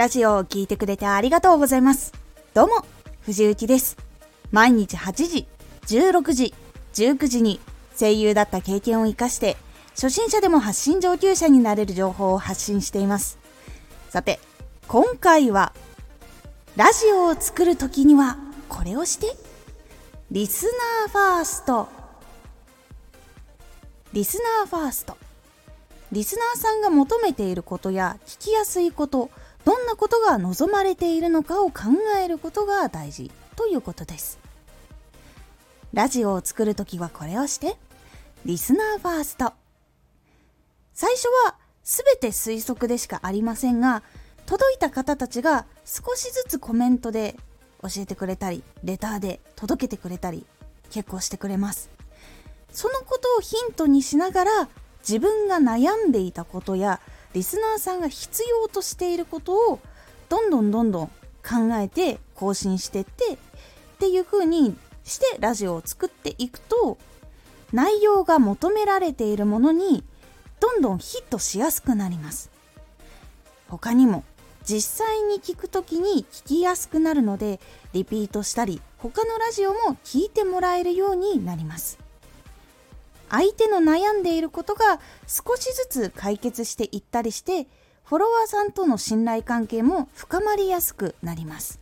ラジオを聴いてくれてありがとうございます。どうも、藤幸です。毎日8時、16時、19時に声優だった経験を活かして、初心者でも発信上級者になれる情報を発信しています。さて、今回は、ラジオを作るときにはこれをして、リスナーファースト。リスナーファースト。リスナーさんが求めていることや聞きやすいこと、どんなことが望まれているのかを考えることが大事ということです。ラジオを作るときはこれをして、リスナーファースト。最初は全て推測でしかありませんが、届いた方たちが少しずつコメントで教えてくれたり、レターで届けてくれたり、結構してくれます。そのことをヒントにしながら、自分が悩んでいたことやリスナーさんが必要としていることをどんどんどんどん考えて更新してってっていう風にしてラジオを作っていくと内容が求められているものにどんどんヒットしやすくなります。他にも実際に聞く時に聞きやすくなるのでリピートしたり他のラジオも聞いてもらえるようになります。相手の悩んでいることが少しずつ解決していったりしてフォロワーさんとの信頼関係も深まりやすくなります。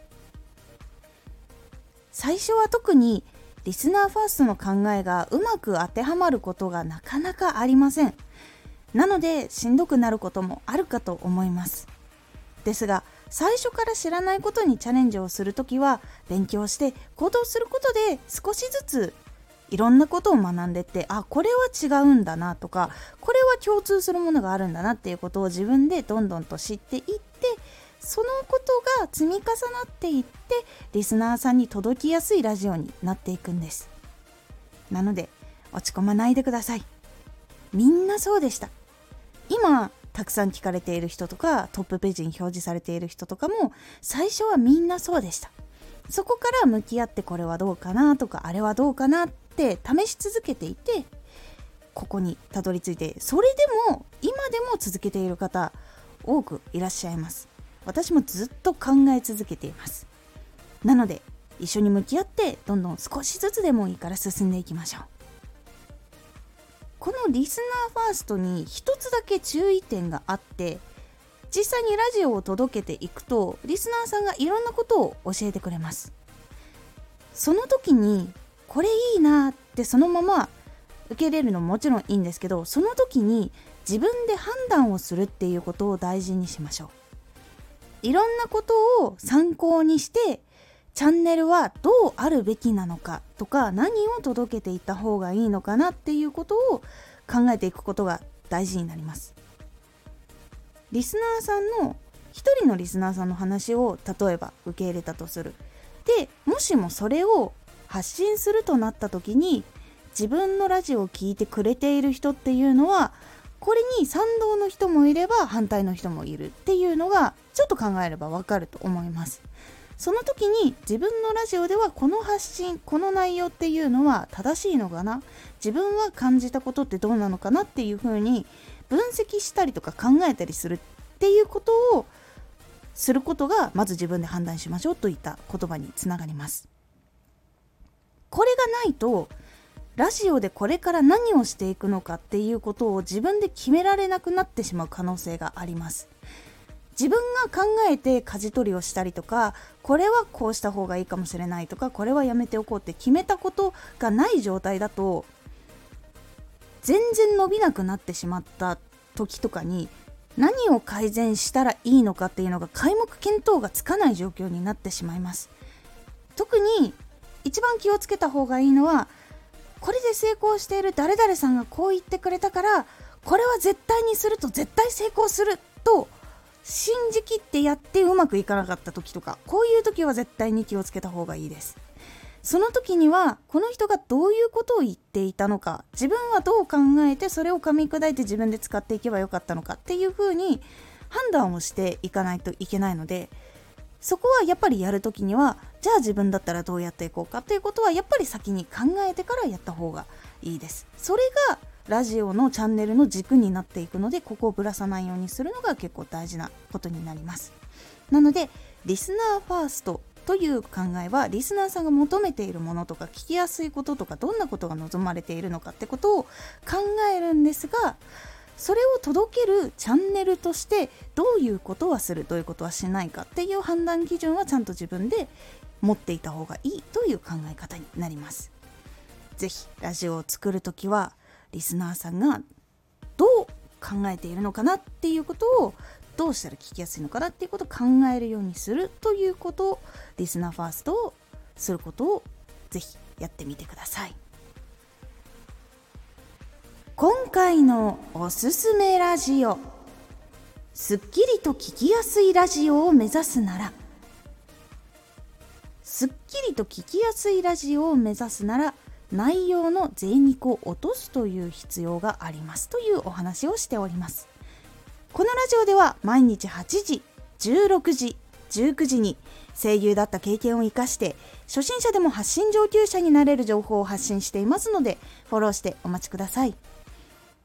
最初は特にリスナーファーストの考えがうまく当てはまることがなかなかありません。なのでしんどくなることもあるかと思います。ですが最初から知らないことにチャレンジをするときは勉強して行動することで少しずついろんなことを学んでってあこれは違うんだなとかこれは共通するものがあるんだなっていうことを自分でどんどんと知っていってそのことが積み重なっていってリスナーさんに届きやすいラジオになっていくんです。なので落ち込まないでください。みんなそうでした。今たくさん聞かれている人とかトップページに表示されている人とかも最初はみんなそうでした。そこから向き合ってこれはどうかなとかあれはどうかなって試し続けていてここにたどり着いてそれでも今でも続けている方多くいらっしゃいます。私もずっと考え続けています。なので一緒に向き合ってどんどん少しずつでもいいから進んでいきましょう。このリスナーファーストに一つだけ注意点があって実際にラジオを届けていくとリスナーさんがいろんなことを教えてくれます。その時にこれいいなってそのまま受け入れるのももちろんいいんですけどその時に自分で判断をするっていうことを大事にしましょう。いろんなことを参考にしてチャンネルはどうあるべきなのかとか何を届けていった方がいいのかなっていうことを考えていくことが大事になります。リスナーさんの一人のリスナーさんの話を例えば受け入れたとする。でもしもそれを発信するとなった時に自分のラジオを聴いてくれている人っていうのはこれに賛同の人もいれば反対の人もいるっていうのがちょっと考えればわかると思います。その時に自分のラジオではこの発信この内容っていうのは正しいのかな？自分は感じたことってどうなのかなっていうふうに分析したりとか考えたりするっていうことをすることがまず自分で判断しましょうといった言葉につながります。ないとラジオでこれから何をしていくのかっていうことを自分で決められなくなってしまう可能性があります。自分が考えて舵取りをしたりとかこれはこうした方がいいかもしれないとかこれはやめておこうって決めたことがない状態だと全然伸びなくなってしまった時とかに何を改善したらいいのかっていうのが皆目見当がつかない状況になってしまいます。特に一番気をつけた方がいいのはこれで成功している誰々さんがこう言ってくれたからこれは絶対にすると絶対成功すると信じきってやってうまくいかなかった時とかこういう時は絶対に気をつけた方がいいです。その時にはこの人がどういうことを言っていたのか自分はどう考えてそれを噛み砕いて自分で使っていけばよかったのかっていうふうに判断をしていかないといけないのでそこはやっぱりやるときにはじゃあ自分だったらどうやっていこうかっていうことはやっぱり先に考えてからやった方がいいです。それがラジオのチャンネルの軸になっていくのでここをぶらさないようにするのが結構大事なことになります。なのでリスナーファーストという考えはリスナーさんが求めているものとか聞きやすいこととかどんなことが望まれているのかってことを考えるんですがそれを届けるチャンネルとしてどういうことはするどういうことはしないかっていう判断基準はちゃんと自分で持っていた方がいいという考え方になります。ぜひラジオを作る時はリスナーさんがどう考えているのかなっていうことをどうしたら聞きやすいのかなっていうことを考えるようにするということをリスナーファーストをすることをぜひやってみてください今回のおすすめラジオ。すっきりと聞きやすいラジオを目指すなら。すっきりと聞きやすいラジオを目指すなら内容の贅肉を落とすという必要がありますというお話をしております。このラジオでは毎日8時16時19時に声優だった経験を生かして初心者でも発信上級者になれる情報を発信していますのでフォローしてお待ちください。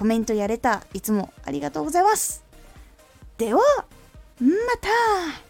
コメントやれた。いつもありがとうございます。ではまた。